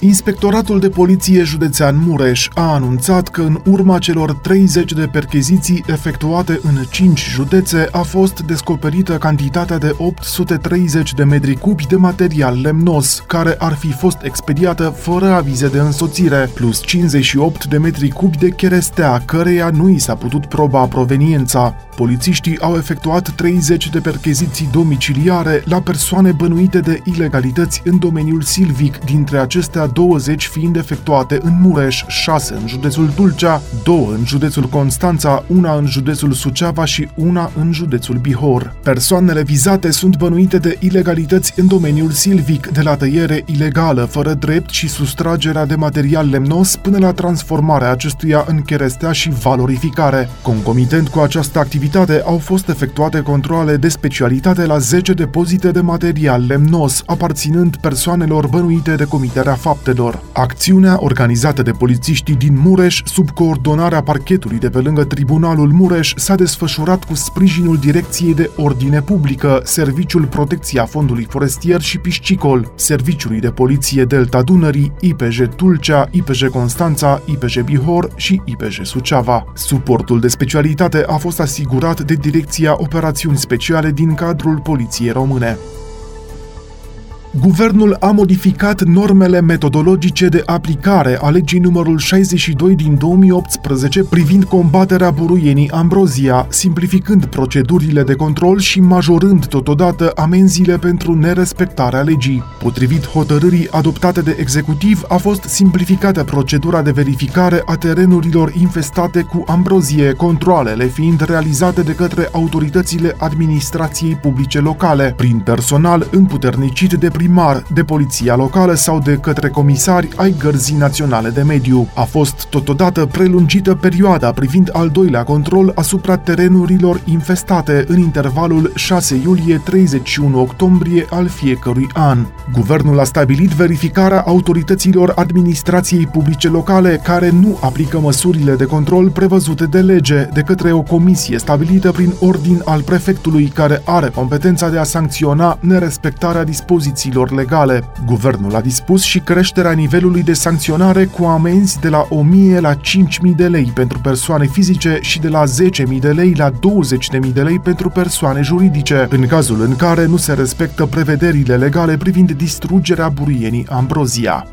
Inspectoratul de Poliție Județean Mureș a anunțat că în urma celor 30 de percheziții efectuate în 5 județe a fost descoperită cantitatea de 830 de metri cubi de material lemnos, care ar fi fost expediată fără avize de însoțire, plus 58 de metri cubi de cherestea, căreia nu i s-a putut proba proveniența. Polițiștii au efectuat 30 de percheziții domiciliare la persoane bănuite de ilegalități în domeniul silvic, dintre acestea 20 fiind efectuate în Mureș, 6 în județul Tulcea, 2 în județul Constanța, una în județul Suceava și una în județul Bihor. Persoanele vizate sunt bănuite de ilegalități în domeniul silvic, de la tăiere ilegală, fără drept și sustragerea de material lemnos până la transformarea acestuia în cherestea și valorificare. Concomitent cu această activitate au fost efectuate controle de specialitate la 10 depozite de material lemnos, aparținând persoanelor bănuite de comiterea faptului faptelor. Acțiunea organizată de polițiștii din Mureș, sub coordonarea parchetului de pe lângă Tribunalul Mureș, s-a desfășurat cu sprijinul Direcției de Ordine Publică, Serviciul Protecția Fondului Forestier și Piscicol, Serviciului de Poliție Delta Dunării, IPJ Tulcea, IPJ Constanța, IPJ Bihor și IPJ Suceava. Suportul de specialitate a fost asigurat de Direcția Operațiuni Speciale din cadrul Poliției Române. Guvernul a modificat normele metodologice de aplicare a legii numărul 62 din 2018 privind combaterea buruienii ambrozia, simplificând procedurile de control și majorând totodată amenziile pentru nerespectarea legii. Potrivit hotărârii adoptate de executiv, a fost simplificată procedura de verificare a terenurilor infestate cu ambrozie, controlele fiind realizate de către autoritățile administrației publice locale, prin personal împuternicit de primar, de poliția locală sau de către comisari ai Gărzii Naționale de Mediu. A fost totodată prelungită perioada privind al doilea control asupra terenurilor infestate în intervalul 6 iulie-31 octombrie al fiecărui an. Guvernul a stabilit verificarea autorităților administrației publice locale care nu aplică măsurile de control prevăzute de lege de către o comisie stabilită prin ordin al prefectului care are competența de a sancționa nerespectarea dispozițiilor dispozițiilor legale. Guvernul a dispus și creșterea nivelului de sancționare cu amenzi de la 1000 la 5000 de lei pentru persoane fizice și de la 10.000 de lei la 20.000 de lei pentru persoane juridice, în cazul în care nu se respectă prevederile legale privind distrugerea burienii Ambrozia.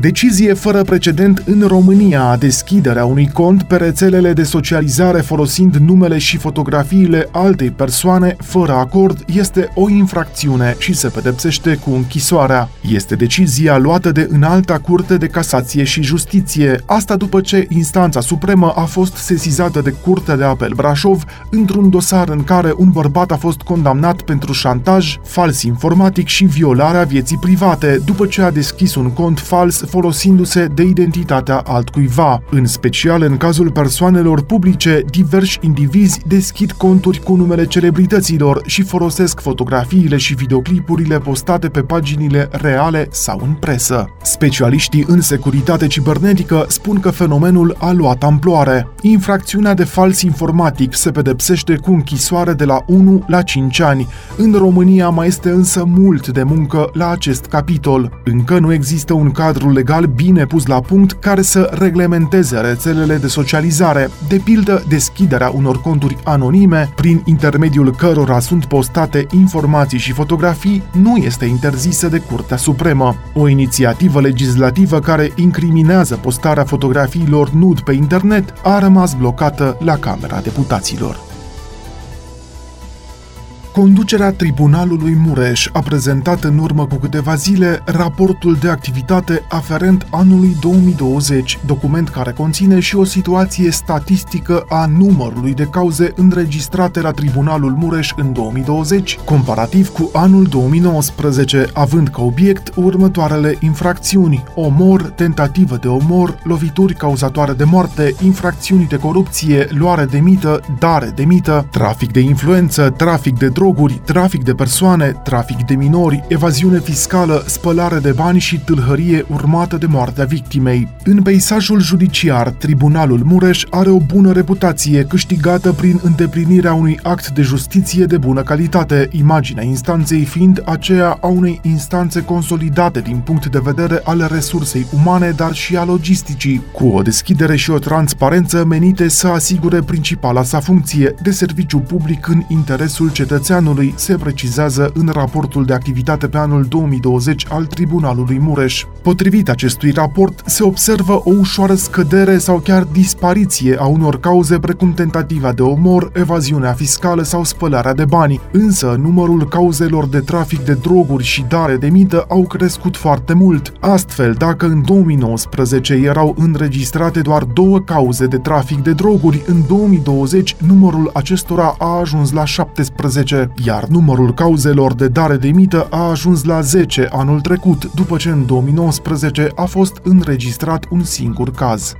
Decizie fără precedent în România, deschiderea unui cont pe rețelele de socializare folosind numele și fotografiile altei persoane fără acord este o infracțiune și se pedepsește cu închisoarea. Este decizia luată de înalta curte de casație și justiție, asta după ce instanța supremă a fost sesizată de Curtea de Apel Brașov într-un dosar în care un bărbat a fost condamnat pentru șantaj, fals informatic și violarea vieții private, după ce a deschis un cont fals folosindu-se de identitatea altcuiva. În special în cazul persoanelor publice, diversi indivizi deschid conturi cu numele celebrităților și folosesc fotografiile și videoclipurile postate pe paginile reale sau în presă. Specialiștii în securitate cibernetică spun că fenomenul a luat amploare. Infracțiunea de fals informatic se pedepsește cu închisoare de la 1 la 5 ani. În România mai este însă mult de muncă la acest capitol. Încă nu există un cadru legal bine pus la punct care să reglementeze rețelele de socializare, de pildă deschiderea unor conturi anonime, prin intermediul cărora sunt postate informații și fotografii, nu este interzisă de Curtea Supremă. O inițiativă legislativă care incriminează postarea fotografiilor nud pe internet a rămas blocată la Camera Deputaților. Conducerea Tribunalului Mureș a prezentat în urmă cu câteva zile raportul de activitate aferent anului 2020, document care conține și o situație statistică a numărului de cauze înregistrate la Tribunalul Mureș în 2020, comparativ cu anul 2019, având ca obiect următoarele infracțiuni: omor, tentativă de omor, lovituri cauzatoare de moarte, infracțiuni de corupție, luare de mită, dare de mită, trafic de influență, trafic de droguri, droguri, trafic de persoane, trafic de minori, evaziune fiscală, spălare de bani și tâlhărie urmată de moartea victimei. În peisajul judiciar, Tribunalul Mureș are o bună reputație câștigată prin îndeplinirea unui act de justiție de bună calitate, imaginea instanței fiind aceea a unei instanțe consolidate din punct de vedere al resursei umane, dar și a logisticii, cu o deschidere și o transparență menite să asigure principala sa funcție de serviciu public în interesul cetățeanului, se precizează în raportul de activitate pe anul 2020 al Tribunalului Mureș. Potrivit acestui raport, se observă o ușoară scădere sau chiar dispariție a unor cauze precum tentativa de omor, evaziunea fiscală sau spălarea de bani, însă numărul cauzelor de trafic de droguri și dare de mită au crescut foarte mult. Astfel, dacă în 2019 erau înregistrate doar două cauze de trafic de droguri, în 2020 numărul acestora a ajuns la 17, iar numărul cauzelor de dare de mită a ajuns la 10 anul trecut, după ce în 2019 a fost înregistrat un singur caz.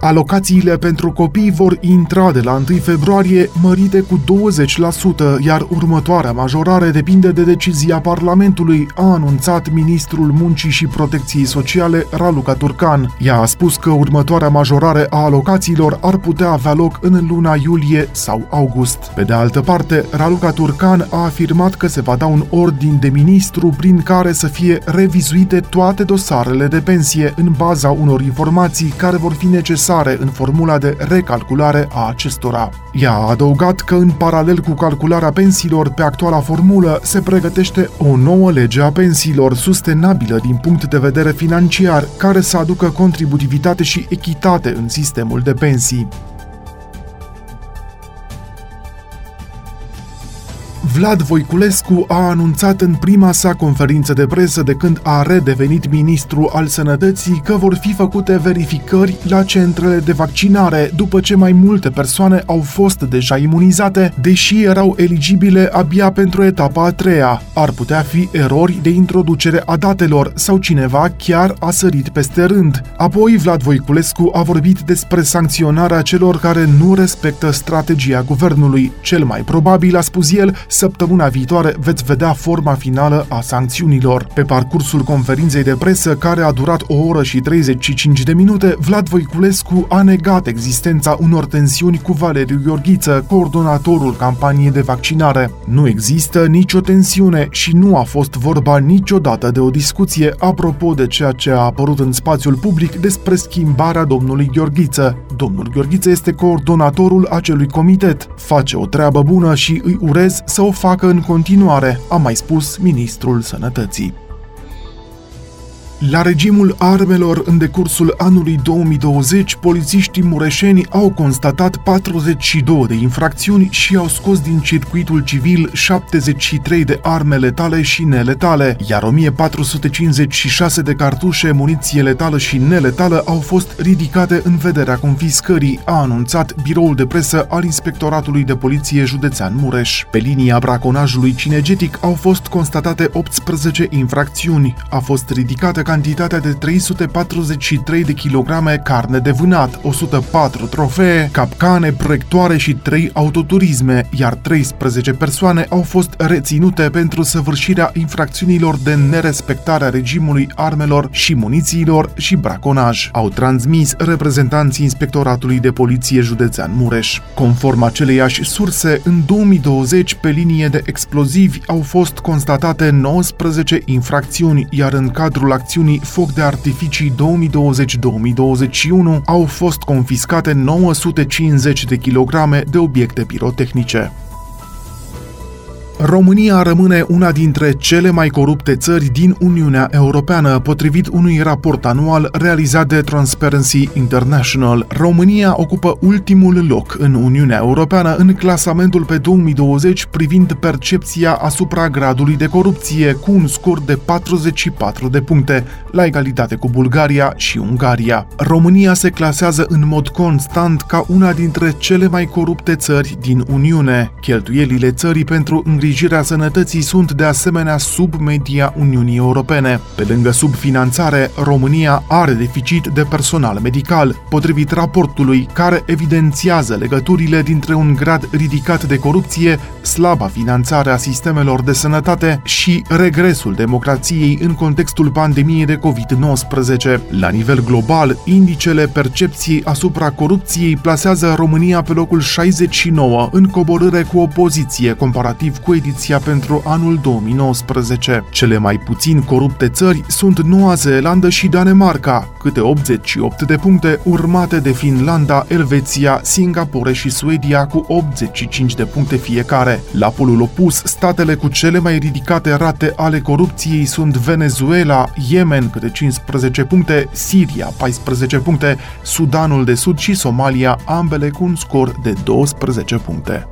Alocațiile pentru copii vor intra de la 1 februarie mărite cu 20%, iar următoarea majorare depinde de decizia Parlamentului, a anunțat ministrul Muncii și Protecției Sociale Raluca Turcan. Ea a spus că următoarea majorare a alocațiilor ar putea avea loc în luna iulie sau august. Pe de altă parte, Raluca Turcan a afirmat că se va da un ordin de ministru prin care să fie revizuite toate dosarele de pensie în baza unor informații care vor fi necesare necesare în formula de recalculare a acestora. Ea a adăugat că în paralel cu calcularea pensiilor pe actuala formulă se pregătește o nouă lege a pensiilor sustenabilă din punct de vedere financiar care să aducă contributivitate și echitate în sistemul de pensii. Vlad Voiculescu a anunțat în prima sa conferință de presă de când a redevenit ministru al sănătății că vor fi făcute verificări la centrele de vaccinare după ce mai multe persoane au fost deja imunizate, deși erau eligibile abia pentru etapa a treia. Ar putea fi erori de introducere a datelor sau cineva chiar a sărit peste rând. Apoi Vlad Voiculescu a vorbit despre sancționarea celor care nu respectă strategia guvernului. Cel mai probabil, a spus el, Săptămâna viitoare veți vedea forma finală a sancțiunilor. Pe parcursul conferinței de presă, care a durat o oră și 35 de minute, Vlad Voiculescu a negat existența unor tensiuni cu Valeriu Gheorghiță, coordonatorul campaniei de vaccinare. Nu există nicio tensiune și nu a fost vorba niciodată de o discuție apropo de ceea ce a apărut în spațiul public despre schimbarea domnului Gheorghiță. Domnul Gheorghiță este coordonatorul acelui comitet, face o treabă bună și îi urez să o facă în continuare, a mai spus ministrul sănătății. La regimul armelor, în decursul anului 2020, polițiștii mureșeni au constatat 42 de infracțiuni și au scos din circuitul civil 73 de arme letale și neletale, iar 1456 de cartușe, muniție letală și neletală au fost ridicate în vederea confiscării, a anunțat biroul de presă al Inspectoratului de Poliție Județean Mureș. Pe linia braconajului cinegetic au fost constatate 18 infracțiuni. A fost ridicată cantitatea de 343 de kilograme carne de vânat, 104 trofee, capcane, proiectoare și 3 autoturisme, iar 13 persoane au fost reținute pentru săvârșirea infracțiunilor de nerespectare a regimului armelor și munițiilor și braconaj, au transmis reprezentanții Inspectoratului de Poliție Județean Mureș. Conform aceleiași surse, în 2020 pe linie de explozivi au fost constatate 19 infracțiuni, iar în cadrul acțiunii acțiunii Foc de Artificii 2020-2021 au fost confiscate 950 de kilograme de obiecte pirotehnice. România rămâne una dintre cele mai corupte țări din Uniunea Europeană, potrivit unui raport anual realizat de Transparency International. România ocupă ultimul loc în Uniunea Europeană în clasamentul pe 2020 privind percepția asupra gradului de corupție, cu un scor de 44 de puncte, la egalitate cu Bulgaria și Ungaria. România se clasează în mod constant ca una dintre cele mai corupte țări din Uniune. Cheltuielile țării pentru îngrijire îngrijirea sănătății sunt de asemenea sub media Uniunii Europene. Pe lângă subfinanțare, România are deficit de personal medical, potrivit raportului care evidențiază legăturile dintre un grad ridicat de corupție, slaba finanțare a sistemelor de sănătate și regresul democrației în contextul pandemiei de COVID-19. La nivel global, indicele percepției asupra corupției plasează România pe locul 69 în coborâre cu o poziție comparativ cu ediția pentru anul 2019. Cele mai puțin corupte țări sunt Noua Zeelandă și Danemarca, câte 88 de puncte, urmate de Finlanda, Elveția, Singapore și Suedia cu 85 de puncte fiecare. La polul opus, statele cu cele mai ridicate rate ale corupției sunt Venezuela, Yemen câte 15 puncte, Siria 14 puncte, Sudanul de Sud și Somalia, ambele cu un scor de 12 puncte.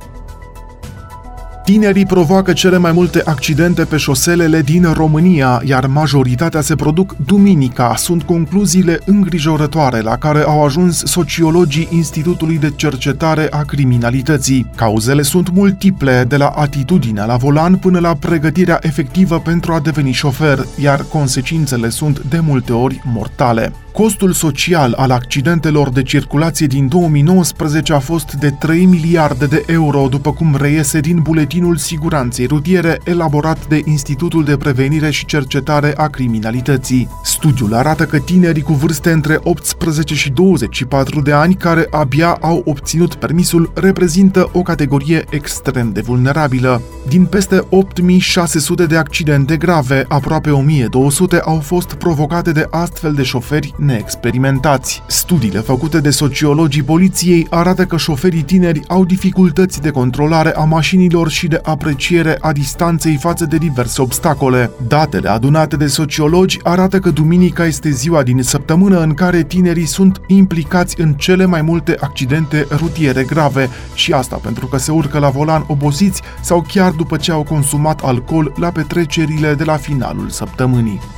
Tinerii provoacă cele mai multe accidente pe șoselele din România, iar majoritatea se produc duminica, sunt concluziile îngrijorătoare la care au ajuns sociologii Institutului de Cercetare a Criminalității. Cauzele sunt multiple, de la atitudinea la volan până la pregătirea efectivă pentru a deveni șofer, iar consecințele sunt de multe ori mortale. Costul social al accidentelor de circulație din 2019 a fost de 3 miliarde de euro, după cum reiese din Buletinul Siguranței Rutiere elaborat de Institutul de Prevenire și Cercetare a Criminalității. Studiul arată că tinerii cu vârste între 18 și 24 de ani care abia au obținut permisul reprezintă o categorie extrem de vulnerabilă. Din peste 8600 de accidente grave, aproape 1200 au fost provocate de astfel de șoferi neexperimentați. Studiile făcute de sociologii poliției arată că șoferii tineri au dificultăți de controlare a mașinilor și de apreciere a distanței față de diverse obstacole. Datele adunate de sociologi arată că duminica este ziua din săptămână în care tinerii sunt implicați în cele mai multe accidente rutiere grave și asta pentru că se urcă la volan obosiți sau chiar după ce au consumat alcool la petrecerile de la finalul săptămânii.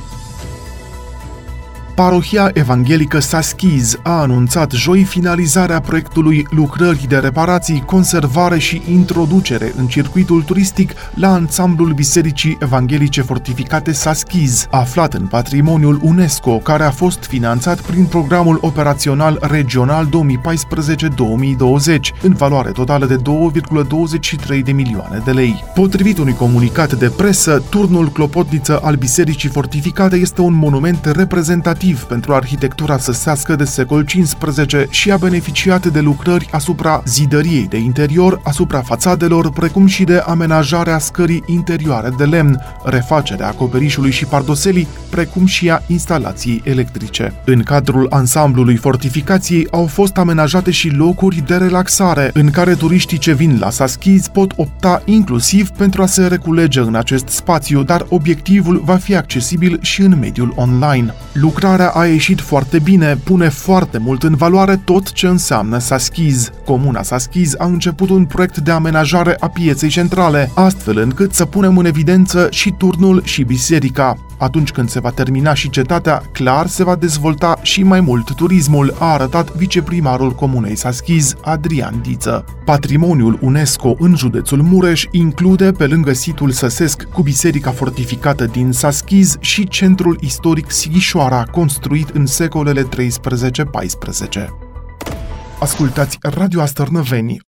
Parohia Evanghelică Saskiz a anunțat joi finalizarea proiectului lucrări de reparații, conservare și introducere în circuitul turistic la ansamblul Bisericii Evanghelice Fortificate Saskiz, aflat în patrimoniul UNESCO, care a fost finanțat prin programul operațional regional 2014-2020, în valoare totală de 2,23 de milioane de lei. Potrivit unui comunicat de presă, turnul clopotniță al Bisericii Fortificate este un monument reprezentativ motiv pentru arhitectura săsească de secol XV și a beneficiat de lucrări asupra zidăriei de interior, asupra fațadelor, precum și de amenajarea scării interioare de lemn, refacerea acoperișului și pardoselii, precum și a instalației electrice. În cadrul ansamblului fortificației au fost amenajate și locuri de relaxare, în care turiștii ce vin la Saskiz pot opta inclusiv pentru a se reculege în acest spațiu, dar obiectivul va fi accesibil și în mediul online. Lucrarea Lucrarea a ieșit foarte bine, pune foarte mult în valoare tot ce înseamnă Saskiz. Comuna Saskiz a început un proiect de amenajare a pieței centrale, astfel încât să punem în evidență și turnul și biserica. Atunci când se va termina și cetatea, clar se va dezvolta și mai mult turismul, a arătat viceprimarul comunei Saschiz, Adrian Diță. Patrimoniul UNESCO în județul Mureș include, pe lângă situl săsesc cu biserica fortificată din Saschiz și centrul istoric Sighișoara, construit în secolele 13-14. Ascultați Radio Astărnăveni,